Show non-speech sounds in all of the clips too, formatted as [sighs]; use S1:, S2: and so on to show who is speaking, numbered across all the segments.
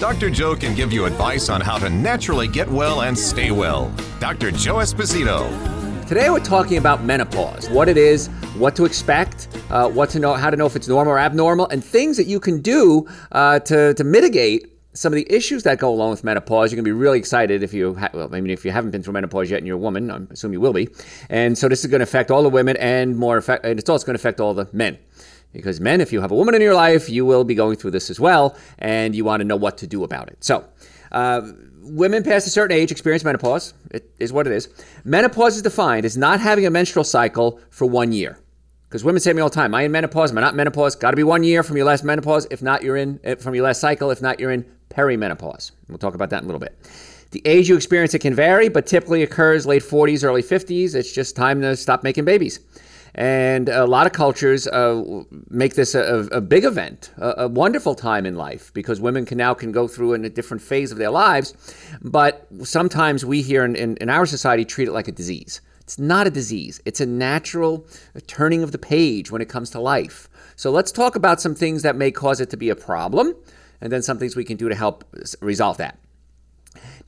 S1: Dr. Joe can give you advice on how to naturally get well and stay well. Dr. Joe Esposito.
S2: Today we're talking about menopause, what it is, what to expect, uh, what to know, how to know if it's normal or abnormal, and things that you can do uh, to, to mitigate some of the issues that go along with menopause. You're going to be really excited if you, ha- well, I mean, if you haven't been through menopause yet and you're a woman, I assume you will be. And so this is going to affect all the women and more, effect- and it's also going to affect all the men. Because men, if you have a woman in your life, you will be going through this as well, and you want to know what to do about it. So, uh, women past a certain age experience menopause. It is what it is. Menopause is defined as not having a menstrual cycle for one year. Because women say to me all the time, "Am I in menopause? Am I not menopause?" Got to be one year from your last menopause. If not, you're in eh, from your last cycle. If not, you're in perimenopause. We'll talk about that in a little bit. The age you experience it can vary, but typically occurs late 40s, early 50s. It's just time to stop making babies. And a lot of cultures uh, make this a, a big event, a, a, wonderful time in life, because women can now can go through in a different phase of their lives. But sometimes we here in, in, in our society treat it like a disease. It's not a disease. It's a natural turning of the page when it comes to life. So let's talk about some things that may cause it to be a problem, and then some things we can do to help resolve that.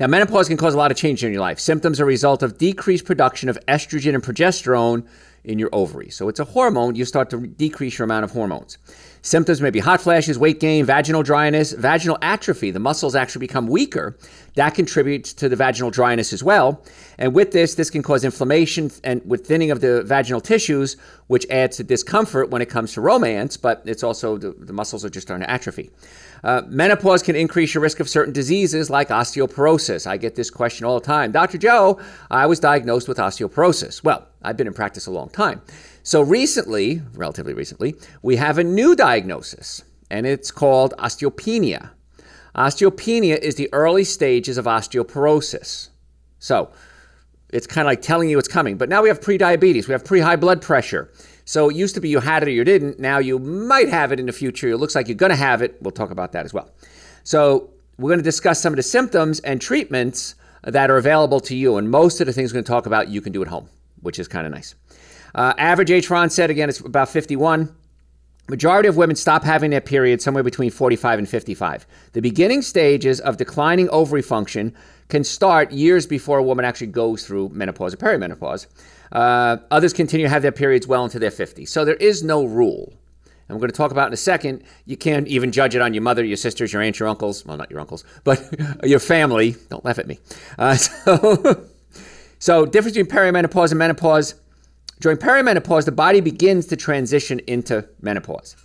S2: Now, menopause can cause a lot of change in your life. Symptoms are a result of decreased production of estrogen and progesterone in your ovaries. So it's a hormone, you start to decrease your amount of hormones. Symptoms may be hot flashes, weight gain, vaginal dryness, vaginal atrophy. The muscles actually become weaker. That contributes to the vaginal dryness as well. And with this, this can cause inflammation and with thinning of the vaginal tissues, which adds to discomfort when it comes to romance, but it's also the, the muscles are just starting to atrophy. Uh, menopause can increase your risk of certain diseases like osteoporosis. I get this question all the time. Dr. Joe, I was diagnosed with osteoporosis. Well, I've been in practice a long time. So recently, relatively recently, we have a new diagnosis, and it's called osteopenia. Osteopenia is the early stages of osteoporosis. So it's kind of like telling you it's coming. But now we have prediabetes, we have pre high blood pressure. So it used to be you had it or you didn't. Now you might have it in the future. It looks like you're going to have it. We'll talk about that as well. So we're going to discuss some of the symptoms and treatments that are available to you. And most of the things we're going to talk about, you can do at home, which is kind of nice. Uh, average age for onset, again, is about 51. Majority of women stop having their period somewhere between 45 and 55. The beginning stages of declining ovary function can start years before a woman actually goes through menopause or perimenopause. Uh, others continue to have their periods well into their 50s. So there is no rule. And we're going to talk about in a second. You can't even judge it on your mother, your sisters, your aunts, your uncles. Well, not your uncles, but [laughs] your family. Don't laugh at me. Uh, [laughs] so, so, difference between perimenopause and menopause. During perimenopause, the body begins to transition into menopause.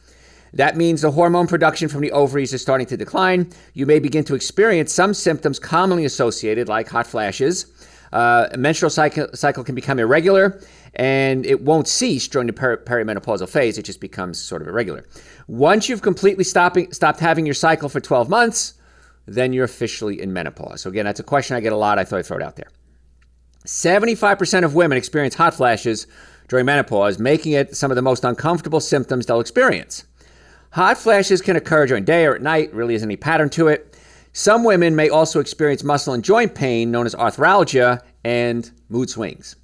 S2: That means the hormone production from the ovaries is starting to decline. You may begin to experience some symptoms commonly associated, like hot flashes, uh, menstrual cycle, cycle can become irregular and it won't cease during the per- perimenopausal phase. It just becomes sort of irregular. Once you've completely stopping, stopped having your cycle for 12 months, then you're officially in menopause. So, again, that's a question I get a lot. I thought I'd throw it out there. 75% of women experience hot flashes during menopause, making it some of the most uncomfortable symptoms they'll experience. Hot flashes can occur during day or at night, really isn't any pattern to it. Some women may also experience muscle and joint pain known as arthralgia and mood swings.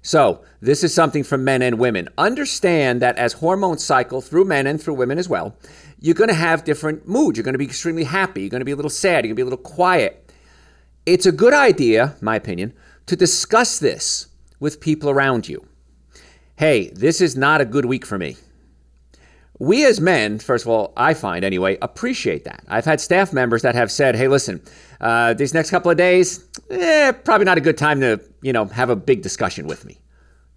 S2: So, this is something for men and women. Understand that as hormones cycle through men and through women as well, you're going to have different moods. You're going to be extremely happy. You're going to be a little sad. You're going to be a little quiet. It's a good idea, my opinion, to discuss this with people around you. Hey, this is not a good week for me we as men, first of all, I find anyway, appreciate that. I've had staff members that have said, "Hey, listen, uh, these next couple of days, eh, probably not a good time to, you know, have a big discussion with me."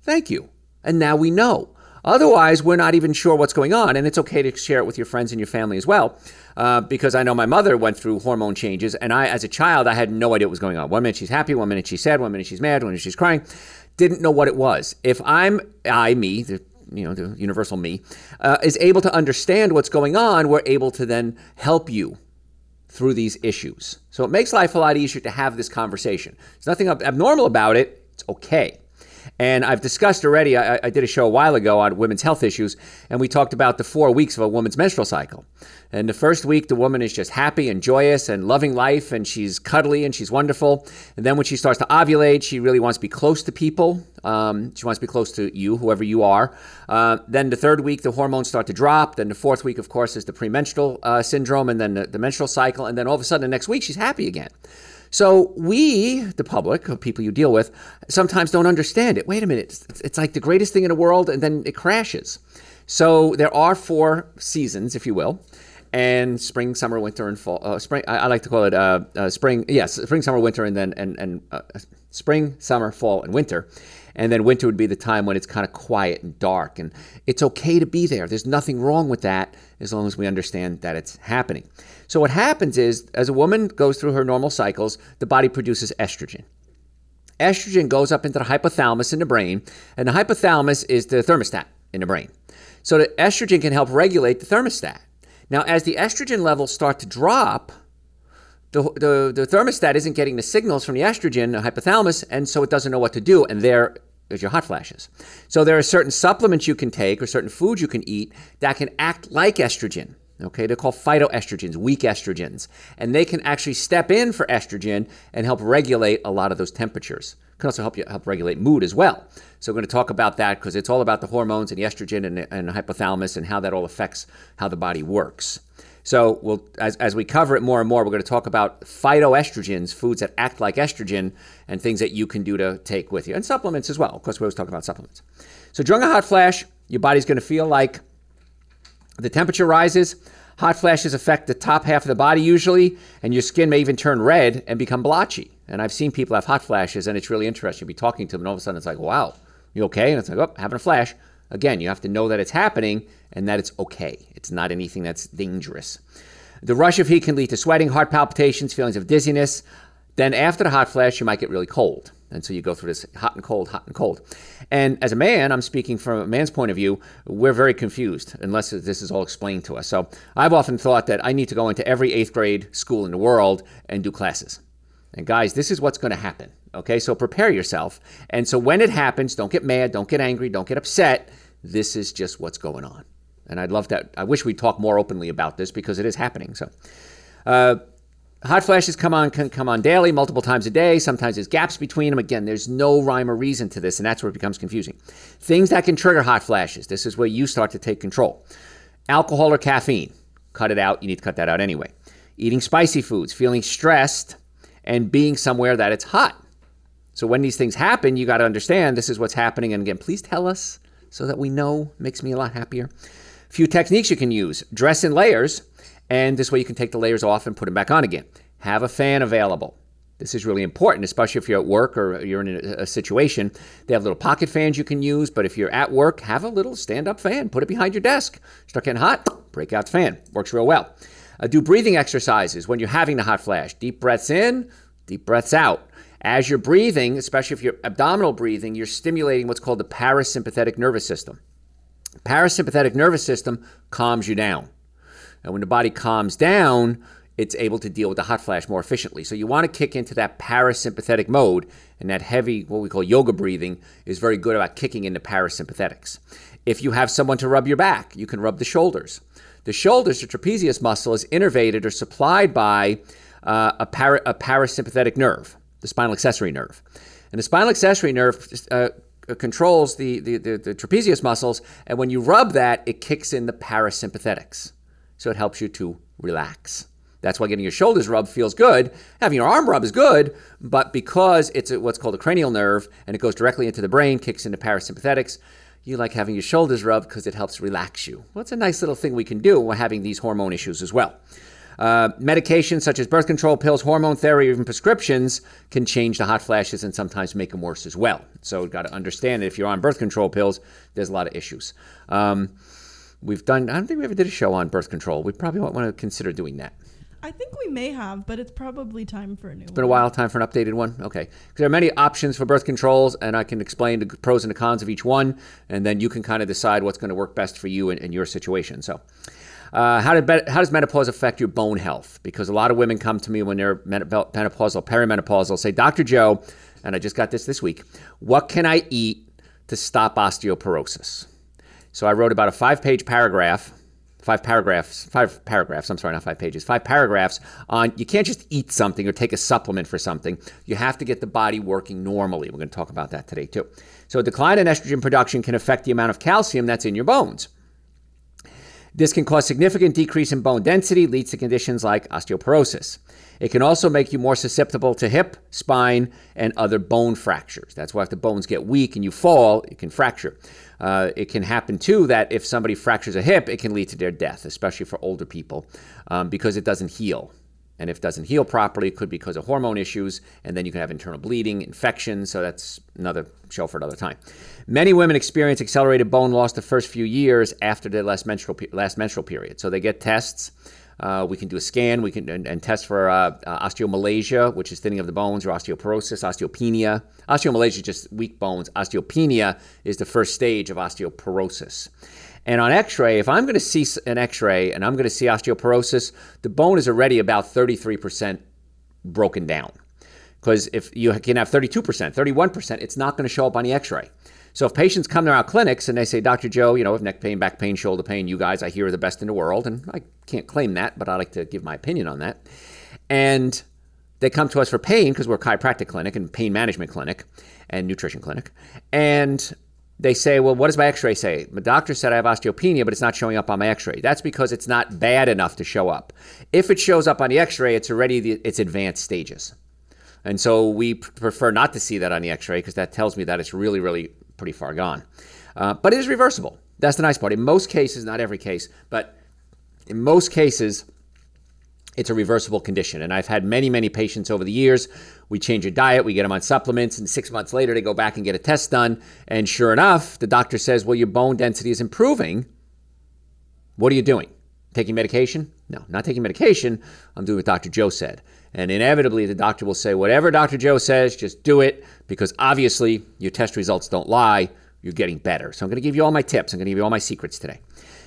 S2: Thank you. And now we know. Otherwise, we're not even sure what's going on, and it's okay to share it with your friends and your family as well. Uh, because I know my mother went through hormone changes, and I, as a child, I had no idea what was going on. One minute she's happy, one minute she's sad, one minute she's mad, one minute she's crying. Didn't know what it was. If I'm I, me, the you know, the universal me, uh, is able to understand what's going on, we're able to then help you through these issues. So it makes life a lot easier to have this conversation. There's nothing abnormal about it. It's okay. And I've discussed already, I, I, did a show a while ago on women's health issues, and we talked about the four weeks of a woman's menstrual cycle. And the first week, the woman is just happy and joyous and loving life, and she's cuddly and she's wonderful. And then when she starts to ovulate, she really wants to be close to people. Um, she wants to be close to you, whoever you are. Uh, then the third week, the hormones start to drop. Then the fourth week, of course, is the premenstrual uh, syndrome, and then the, the menstrual cycle. And then all of a sudden, the next week, she's happy again. So we, the public, people you deal with, sometimes don't understand it. Wait a minute, it's, it's like the greatest thing in the world, and then it crashes. So there are four seasons, if you will, and spring, summer, winter, and fall. Uh, spring, I, I, like to call it uh, uh, spring. Yes, spring, summer, winter, and then and and uh, spring, summer, fall, and winter. And then winter would be the time when it's kind of quiet and dark, and it's okay to be there. There's nothing wrong with that as long as we understand that it's happening. So what happens is, as a woman goes through her normal cycles, the body produces estrogen. Estrogen goes up into the hypothalamus in the brain, and the hypothalamus is the thermostat in the brain. So the estrogen can help regulate the thermostat. Now, as the estrogen levels start to drop, the, the, the thermostat isn't getting the signals from the estrogen, the hypothalamus, and so it doesn't know what to do, and there is your hot flashes. So there are certain supplements you can take or certain foods you can eat that can act like estrogen. Okay, they're called phytoestrogens, weak estrogens, and they can actually step in for estrogen and help regulate a lot of those temperatures. Can also help you help regulate mood as well. So we're going to talk about that because it's all about the hormones and the estrogen and, and hypothalamus and how that all affects how the body works. So we'll, as, as we cover it more and more, we're going to talk about phytoestrogens, foods that act like estrogen, and things that you can do to take with you, and supplements as well. Of course, we always talk about supplements. So during a hot flash, your body's going to feel like the temperature rises. Hot flashes affect the top half of the body usually, and your skin may even turn red and become blotchy. And I've seen people have hot flashes, and it's really interesting. You'll be talking to them, and all of a sudden it's like, wow, you okay? And it's like, oh, having a flash. Again, you have to know that it's happening and that it's okay. It's not anything that's dangerous. The rush of heat can lead to sweating, heart palpitations, feelings of dizziness. Then, after the hot flash, you might get really cold. And so you go through this hot and cold, hot and cold. And as a man, I'm speaking from a man's point of view, we're very confused unless this is all explained to us. So I've often thought that I need to go into every eighth grade school in the world and do classes. And guys, this is what's going to happen. Okay, so prepare yourself. And so when it happens, don't get mad, don't get angry, don't get upset. This is just what's going on. And I'd love that. I wish we'd talk more openly about this because it is happening. So, uh, Hot flashes come on can come on daily, multiple times a day. Sometimes there's gaps between them. Again, there's no rhyme or reason to this, and that's where it becomes confusing. Things that can trigger hot flashes. This is where you start to take control. Alcohol or caffeine. Cut it out. You need to cut that out anyway. Eating spicy foods, feeling stressed, and being somewhere that it's hot. So when these things happen, you got to understand this is what's happening. And again, please tell us so that we know. Makes me a lot happier. A few techniques you can use: dress in layers and this way you can take the layers off and put them back on again. Have a fan available. This is really important, especially if you're at work or you're in a, a, situation. They have little pocket fans you can use, but if you're at work, have a little stand up fan. Put it behind your desk. Start getting hot, break out the fan. Works real well. Uh, do breathing exercises when you're having the hot flash. Deep breaths in, deep breaths out. As you're breathing, especially if you're abdominal breathing, you're stimulating what's called the parasympathetic nervous system. Parasympathetic nervous system calms you down. And when the body calms down, it's able to deal with the hot flash more efficiently. So you want to kick into that parasympathetic mode, and that heavy, what we call yoga breathing, is very good about kicking into parasympathetics. If you have someone to rub your back, you can rub the shoulders. The shoulders, the trapezius muscle, is innervated or supplied by uh, a, para, a, parasympathetic nerve, the spinal accessory nerve. And the spinal accessory nerve uh, controls the, the, the, the trapezius muscles, and when you rub that, it kicks in the parasympathetics so it helps you to relax. That's why getting your shoulders rubbed feels good. Having your arm rub is good, but because it's what's called a cranial nerve and it goes directly into the brain, kicks into parasympathetics, you like having your shoulders rubbed because it helps relax you. Well, it's a nice little thing we can do when having these hormone issues as well. Uh, medications such as birth control pills, hormone therapy, even prescriptions can change the hot flashes and sometimes make them worse as well. So you've got to understand that if you're on birth control pills, there's a lot of issues. Um, We've done, I don't think we ever did a show on birth control. We probably want to consider doing that.
S3: I think we may have, but it's probably time for a new one.
S2: It's been a while, time for an updated one? Okay. Because there are many options for birth controls, and I can explain the pros and the cons of each one, and then you can kind of decide what's going to work best for you in, in your situation. So, Uh, how, did, how does menopause affect your bone health? Because a lot of women come to me when they're menopausal, perimenopausal, say, Dr. Joe, and I just got this this week, what can I eat to stop osteoporosis? So I wrote about a five page paragraph five paragraphs, five paragraphs, I'm sorry, not five pages, five paragraphs on you can't just eat something or take a supplement for something. You have to get the body working normally. We're going to talk about that today too. So, a decline in estrogen production can affect the amount of calcium that's in your bones. This can cause significant decrease in bone density, leads to conditions like osteoporosis. It can also make you more susceptible to hip, spine, and other bone fractures. That's why if the bones get weak and you fall, it can fracture. Uh, it can happen too that if somebody fractures a hip, it can lead to their death, especially for older people, um, because it doesn't heal. And if it doesn't heal properly, it could be because of hormone issues, and then you can have internal bleeding, infection. So that's another show for another time. Many women experience accelerated bone loss the first few years after their last menstrual last menstrual period. So they get tests uh, we can do a scan. We can and, and test for uh, uh, osteomalacia, which is thinning of the bones, or osteoporosis, osteopenia. Osteomalacia is just weak bones. Osteopenia is the first stage of osteoporosis. And on X-ray, if I'm going to see an X-ray and I'm going to see osteoporosis, the bone is already about 33% broken down. Because if you can have 32%, 31%, it's not going to show up on the X-ray. So if patients come to our clinics and they say, Dr. Joe, you know, have neck pain, back pain, shoulder pain, you guys I hear are the best in the world, and I can't claim that, but I like to give my opinion on that. And they come to us for pain because we're a chiropractic clinic and pain management clinic and nutrition clinic. And they say, well, what does my x-ray say? My doctor said I have osteopenia, but it's not showing up on my x-ray. That's because it's not bad enough to show up. If it shows up on the x-ray, it's already the, it's advanced stages. And so we prefer not to see that on the x-ray because that tells me that it's really, really pretty far gone. Uh, but it is reversible. That's the nice part. In most cases, not every case, but in most cases, it's a reversible condition. And I've had many, many patients over the years. We change a diet, we get them on supplements, and six months later, they go back and get a test done. And sure enough, the doctor says, Well, your bone density is improving. What are you doing? Taking medication? No, not taking medication. I'm doing what Dr. Joe said. And inevitably, the doctor will say, Whatever Dr. Joe says, just do it because obviously your test results don't lie. You're getting better. So I'm going to give you all my tips. I'm going to give you all my secrets today.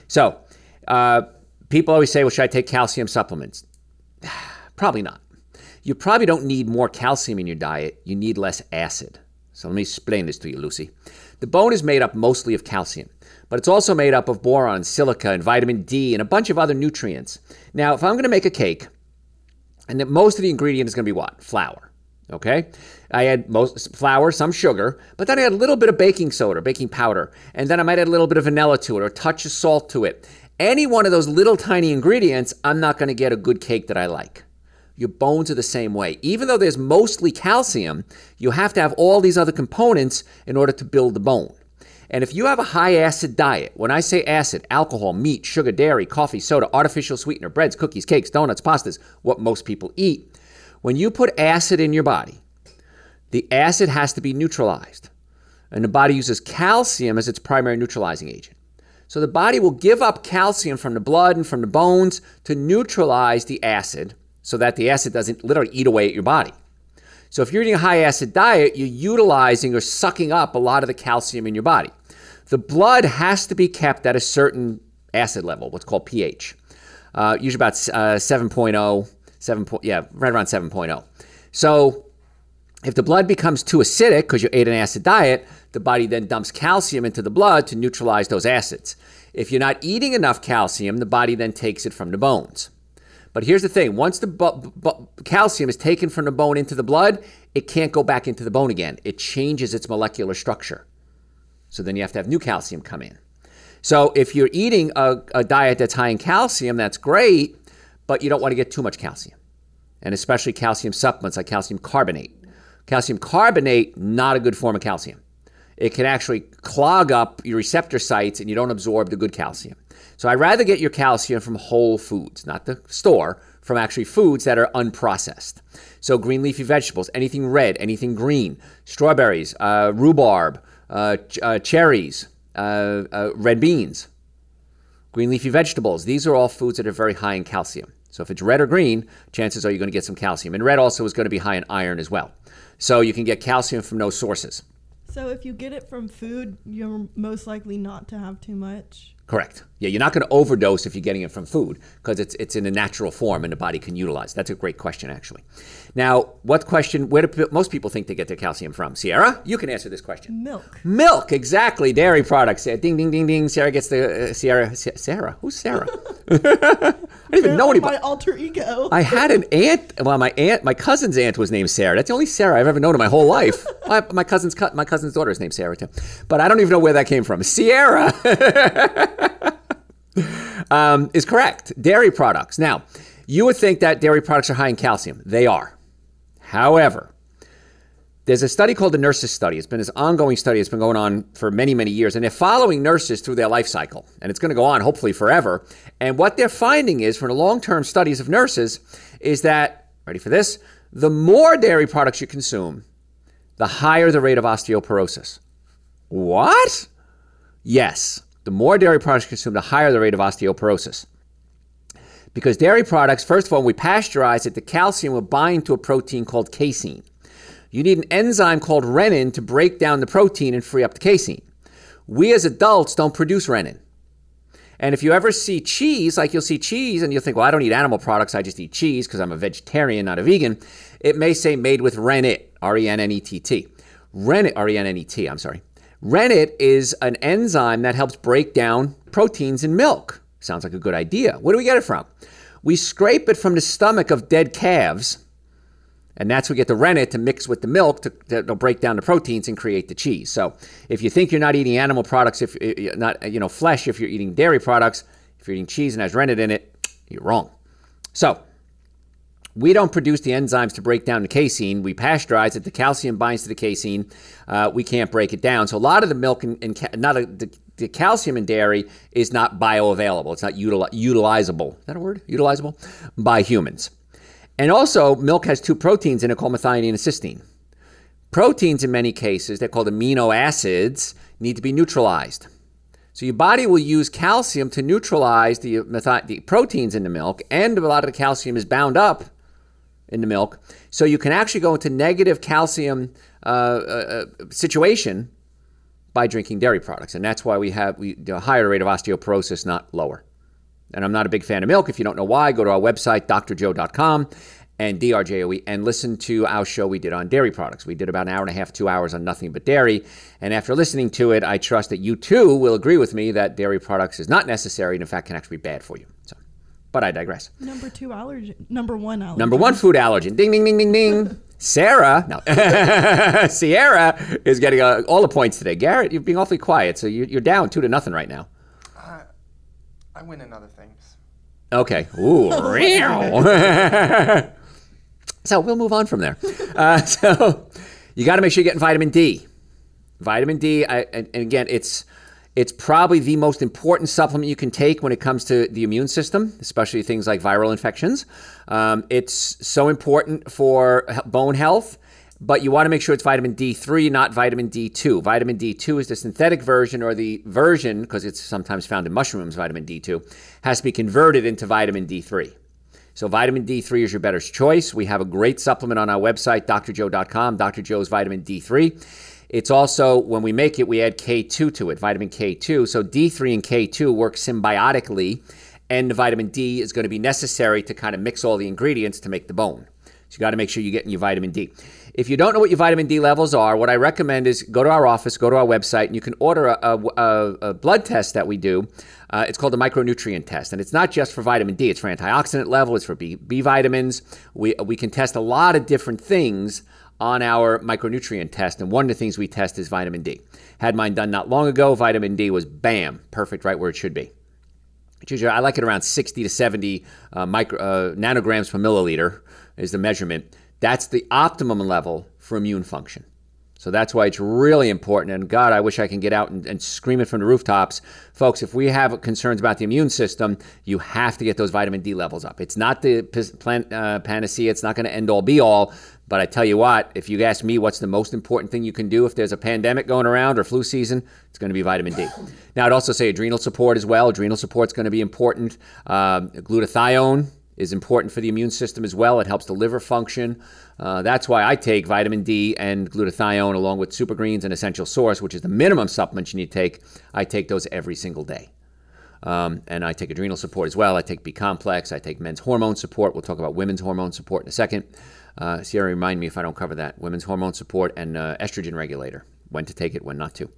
S2: So, uh, people always say, Well, should I take calcium supplements? [sighs] probably not. You probably don't need more calcium in your diet. You need less acid. So let me explain this to you, Lucy. The bone is made up mostly of calcium, but it's also made up of boron, silica, and vitamin D, and a bunch of other nutrients. Now, if I'm going to make a cake, and most of the ingredient is going to be what? Flour. Okay? I had most flour, some sugar, but then I had a little bit of baking soda, baking powder, and then I might add a little bit of vanilla to it or a touch of salt to it. Any one of those little tiny ingredients, I'm not going to get a good cake that I like. Your bones are the same way. Even though there's mostly calcium, you have to have all these other components in order to build the bone. And if you have a high acid diet, when I say acid, alcohol, meat, sugar, dairy, coffee, soda, artificial sweetener, breads, cookies, cakes, donuts, pastas, what most people eat, when you put acid in your body, the acid has to be neutralized. And the body uses calcium as its primary neutralizing agent. So the body will give up calcium from the blood and from the bones to neutralize the acid so that the acid doesn't literally eat away at your body. So if you're eating a high acid diet, you're utilizing or sucking up a lot of the calcium in your body. The blood has to be kept at a certain acid level, what's called pH. Uh, usually about uh, 7.0, 7. Point, yeah, right around 7.0. So if the blood becomes too acidic because you ate an acid diet, the body then dumps calcium into the blood to neutralize those acids. If you're not eating enough calcium, the body then takes it from the bones. But here's the thing once the bu- bu- calcium is taken from the bone into the blood, it can't go back into the bone again. It changes its molecular structure. So then you have to have new calcium come in. So if you're eating a, a diet that's high in calcium, that's great, but you don't want to get too much calcium. And especially calcium supplements like calcium carbonate. Calcium carbonate, not a good form of calcium. It can actually clog up your receptor sites and you don't absorb the good calcium. So I'd rather get your calcium from whole foods, not the store, from actually foods that are unprocessed. So green leafy vegetables, anything red, anything green, strawberries, uh, rhubarb, uh, uh, cherries, uh, uh, red beans, green leafy vegetables. These are all foods that are very high in calcium. So if it's red or green, chances are you're going to get some calcium. And red also is going to be high in iron as well. So you can get calcium from those sources.
S3: So if you get it from food, you're most likely not to have too much.
S2: Correct. Yeah, you're not going to overdose if you're getting it from food because it's it's in a natural form and the body can utilize. That's a great question, actually. Now, what question? Where do most people think they get their calcium from? Sierra, you can answer this question.
S3: Milk.
S2: Milk, exactly. Dairy products. Ding, ding, ding, ding. Sarah gets the uh, Sierra. Si- Sarah, who's Sarah? [laughs] I don't even know anybody.
S3: My alter ego.
S2: I had an aunt. Well, my aunt, my cousin's aunt was named Sarah. That's the only Sarah I've ever known in my whole life. [laughs] my, my cousin's my cousin's daughter is named Sarah too, but I don't even know where that came from. Sierra [laughs] um, is correct. Dairy products. Now, you would think that dairy products are high in calcium. They are. However, there's a study called the Nurses Study. It's been this ongoing study. It's been going on for many, many years, and they're following nurses through their life cycle, and it's going to go on hopefully forever. And what they're finding is, from the long-term studies of nurses, is that ready for this? The more dairy products you consume, the higher the rate of osteoporosis. What? Yes. The more dairy products you consume, the higher the rate of osteoporosis. Because dairy products, first of all, when we pasteurize it, the calcium will bind to a protein called casein. You need an enzyme called rennin to break down the protein and free up the casein. We as adults don't produce rennin. And if you ever see cheese, like you'll see cheese and you'll think, well, I don't eat animal products, I just eat cheese because I'm a vegetarian, not a vegan, it may say made with rennet, R E N N E T T. Rennet, R E N N E T, I'm sorry. Rennet is an enzyme that helps break down proteins in milk. Sounds like a good idea. Where do we get it from? We scrape it from the stomach of dead calves, and that's what get the rennet to mix with the milk to, break down the proteins and create the cheese. So if you think you're not eating animal products, if not you know flesh, if you're eating dairy products, if you're eating cheese and has rennet in it, you're wrong. So we don't produce the enzymes to break down the casein. We pasteurize it. The calcium binds to the casein. Uh, we can't break it down. So a lot of the milk and, and ca- not a, the, the calcium in dairy is not bioavailable. It's not util- utilizable. Is that a word? Utilizable by humans. And also, milk has two proteins in it called methionine and cysteine. Proteins, in many cases, they're called amino acids, need to be neutralized. So your body will use calcium to neutralize the, methi- the proteins in the milk, and a lot of the calcium is bound up in the milk. So you can actually go into negative calcium uh, uh, situation by drinking dairy products, and that's why we have we a higher rate of osteoporosis, not lower. And I'm not a big fan of milk. If you don't know why, go to our website, drjoe.com and DRJOE, and listen to our show we did on dairy products. We did about an hour and a half, two hours on nothing but dairy. And after listening to it, I trust that you too will agree with me that dairy products is not necessary and in fact can actually be bad for you. So, but I digress.
S3: Number two allergen. Number one allergen.
S2: Number one food allergen. Ding, ding, ding, ding, ding. [laughs] Sarah, no, [laughs] Sierra is getting uh, all the points today. Garrett, you're being awfully quiet, so you, you're down two to nothing right now.
S4: I win in other things.
S2: Okay. Ooh. [laughs] [laughs] so we'll move on from there. Uh, [laughs] so you got to make sure you're getting vitamin D. Vitamin D, I, and, and again, it's it's probably the most important supplement you can take when it comes to the immune system, especially things like viral infections. Um, it's so important for bone health, but you want to make sure it's vitamin D3, not vitamin D2. Vitamin D2 is the synthetic version or the version, because it's sometimes found in mushrooms, vitamin D2, has to be converted into vitamin D3. So vitamin D3 is your better choice. We have a great supplement on our website, drjoe.com, Dr. Joe's vitamin D3. It's also, when we make it, we add K2 to it, vitamin K2. So D3 and K2 work symbiotically, and the vitamin D is going to be necessary to kind of mix all the ingredients to make the bone. So you got to make sure you're getting your vitamin D. If you don't know what your vitamin D levels are, what I recommend is go to our office, go to our website, and you can order a, a, a, blood test that we do. Uh, it's called the micronutrient test, and it's not just for vitamin D. It's for antioxidant level. It's for B, B vitamins. We we can test a lot of different things on our micronutrient test, and one of the things we test is vitamin D. Had mine done not long ago. Vitamin D was bam, perfect, right where it should be. I like it around 60 to 70 uh, micro, uh, nanograms per milliliter is the measurement. That's the optimum level for immune function. So that's why it's really important. And God, I wish I can get out and, and scream it from the rooftops. Folks, if we have concerns about the immune system, you have to get those vitamin D levels up. It's not the pis- plan, uh, panacea, it's not going to end all be all. But I tell you what, if you ask me what's the most important thing you can do if there's a pandemic going around or flu season, it's going to be vitamin D. Now, I'd also say adrenal support as well. Adrenal support is going to be important. Um, glutathione is important for the immune system as well. It helps the liver function. Uh, that's why I take vitamin D and glutathione along with super greens and essential source, which is the minimum supplement you need to take. I take those every single day. Um, and I take adrenal support as well. I take B complex. I take men's hormone support. We'll talk about women's hormone support in a second. Uh, Sierra, remind me if I don't cover that. Women's hormone support and uh, estrogen regulator. When to take it, when not to.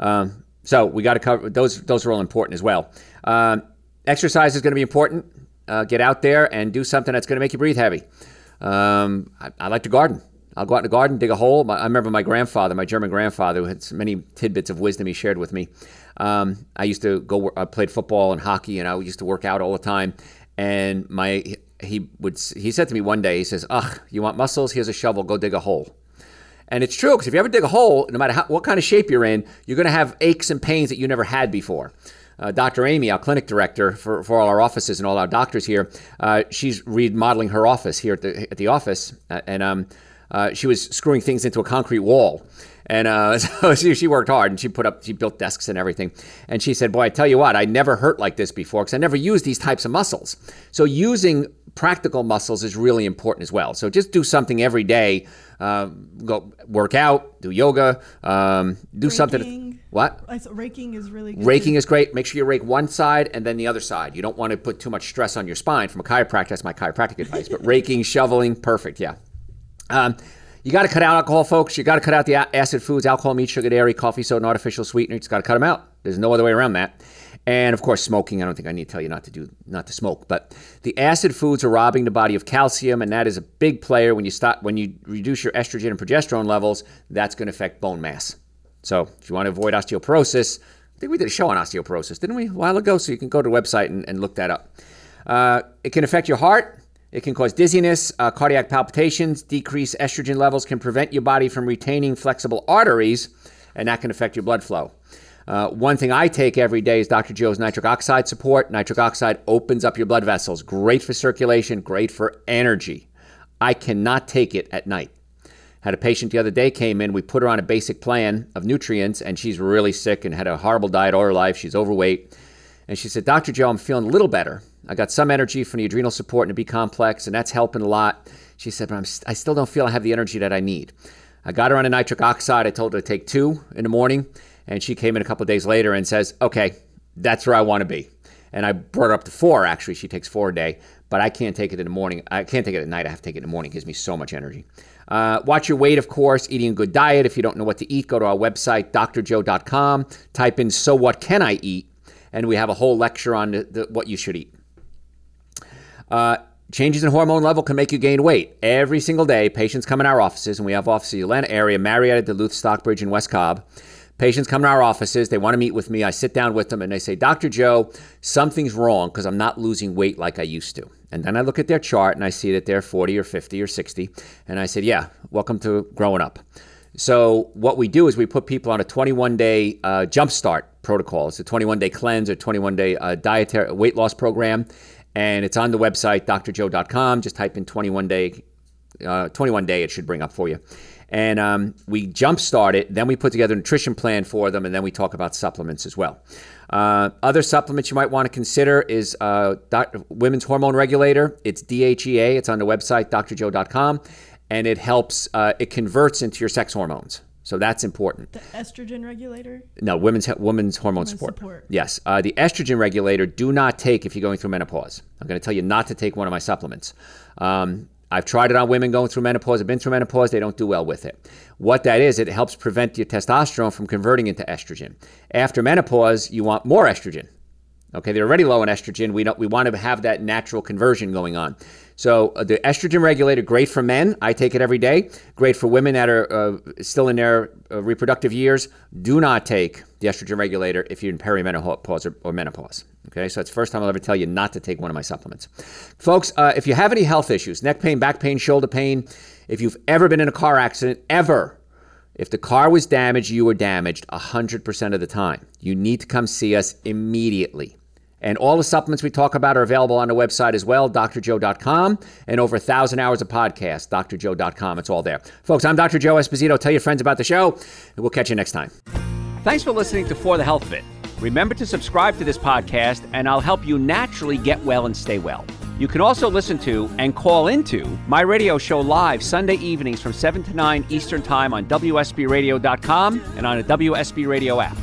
S2: Um, so we got to cover those. Those are all important as well. Um, exercise is going to be important. Uh, get out there and do something that's going to make you breathe heavy. Um, I, I, like to garden. I'll go out in the garden, dig a hole. My, I remember my grandfather, my German grandfather, who had many tidbits of wisdom he shared with me. Um, I used to go. I played football and hockey, and I used to work out all the time. And my he would he said to me one day, he says, "Ugh, you want muscles? Here's a shovel. Go dig a hole." And it's true because if you ever dig a hole, no matter how, what kind of shape you're in, you're going to have aches and pains that you never had before. Uh, Dr. Amy, our clinic director for, for all our offices and all our doctors here, uh, she's remodeling her office here at the, at the office. Uh, and um, uh, she was screwing things into a concrete wall. And uh, [laughs] so she, she, worked hard and she put up, she built desks and everything. And she said, Boy, I tell you what, I never hurt like this before because I never used these types of muscles. So using practical muscles is really important as well. So just do something every day. Uh, go work out, do yoga, um, do something. What?
S3: Raking is really good.
S2: Raking is great. Make sure you rake one side and then the other side. You don't want to put too much stress on your spine. From a chiropractor, that's my chiropractic advice. But [laughs] raking, shoveling, perfect. Yeah. Um, you got to cut out alcohol, folks. You got to cut out the acid foods, alcohol, meat, sugar, dairy, coffee, soda, and artificial sweeteners. You got to cut them out. There's no other way around that. And of course, smoking. I don't think I need to tell you not to do, not to smoke. But the acid foods are robbing the body of calcium, and that is a big player when you stop, when you reduce your estrogen and progesterone levels. That's going to affect bone mass. So if you want to avoid osteoporosis, I think we did a show on osteoporosis, didn't we, a while ago? So you can go to the website and, and look that up. Uh, it can affect your heart. It can cause dizziness, uh, cardiac palpitations, decreased estrogen levels can prevent your body from retaining flexible arteries, and that can affect your blood flow. Uh, one thing I take every day is Dr. Joe's nitric oxide support. Nitric oxide opens up your blood vessels, great for circulation, great for energy. I cannot take it at night. Had a patient the other day came in. We put her on a basic plan of nutrients, and she's really sick and had a horrible diet all her life. She's overweight. And she said, Dr. Joe, I'm feeling a little better. I got some energy from the adrenal support and the B complex, and that's helping a lot. She said, but I'm, I still don't feel I have the energy that I need. I got her on a nitric oxide. I told her to take two in the morning, and she came in a couple days later and says, okay, that's where I want to be. And I brought her up to four, actually. She takes four a day, but I can't take it in the morning. I can't take it at night. I have to take it in the morning. It gives me so much energy. Uh, watch your weight, of course, eating a good diet. If you don't know what to eat, go to our website, drjoe.com. Type in, so what can I eat? And we have a whole lecture on the, the, what you should eat. Uh, changes in hormone level can make you gain weight. Every single day, patients come in our offices, and we have offices in the Atlanta area, Marietta, Duluth, Stockbridge, and West Cobb. Patients come to our offices, they want to meet with me. I sit down with them and they say, Dr. Joe, something's wrong because I'm not losing weight like I used to. And then I look at their chart and I see that they're 40 or 50 or 60. And I said, Yeah, welcome to growing up. So, what we do is we put people on a 21 day uh, jumpstart protocol. It's a 21 day cleanse or 21 day uh, dietary weight loss program and it's on the website drjoe.com. Just type in 21 day, uh, 21 day. It should bring up for you. And um, we jumpstart it. Then we put together a nutrition plan for them, and then we talk about supplements as well. Uh, other supplements you might want to consider is uh, women's hormone regulator. It's DHEA. It's on the website drjoe.com, and it helps. Uh, it converts into your sex hormones. So that's important.
S3: The estrogen regulator?
S2: No, women's women's hormone women's support. support. Yes, uh, the estrogen regulator. Do not take if you're going through menopause. I'm going to tell you not to take one of my supplements. Um, I've tried it on women going through menopause. I've been through menopause. They don't do well with it. What that is, it helps prevent your testosterone from converting into estrogen. After menopause, you want more estrogen. Okay, they're already low in estrogen. We don't. We want to have that natural conversion going on. So uh, the estrogen regulator, great for men. I take it every day. Great for women that are uh, still in their uh, reproductive years. Do not take the estrogen regulator if you're in perimenopause or, or, menopause. Okay, so that's the first time I'll ever tell you not to take one of my supplements. Folks, uh, if you have any health issues, neck pain, back pain, shoulder pain, if you've ever been in a car accident, ever, if the car was damaged, you were damaged 100% of the time. You need to come see us immediately. And all the supplements we talk about are available on the website as well, drjoe.com, and over a thousand hours of podcast, drjoe.com. It's all there. Folks, I'm Dr. Joe Esposito. Tell your friends about the show, and we'll catch you next time. Thanks for listening to For the Health of It. Remember to subscribe to this podcast, and I'll help you naturally get well and stay well. You can also listen to and call into my radio show live Sunday evenings from 7 to 9 Eastern Time on WSBRadio.com and on the WSB Radio app.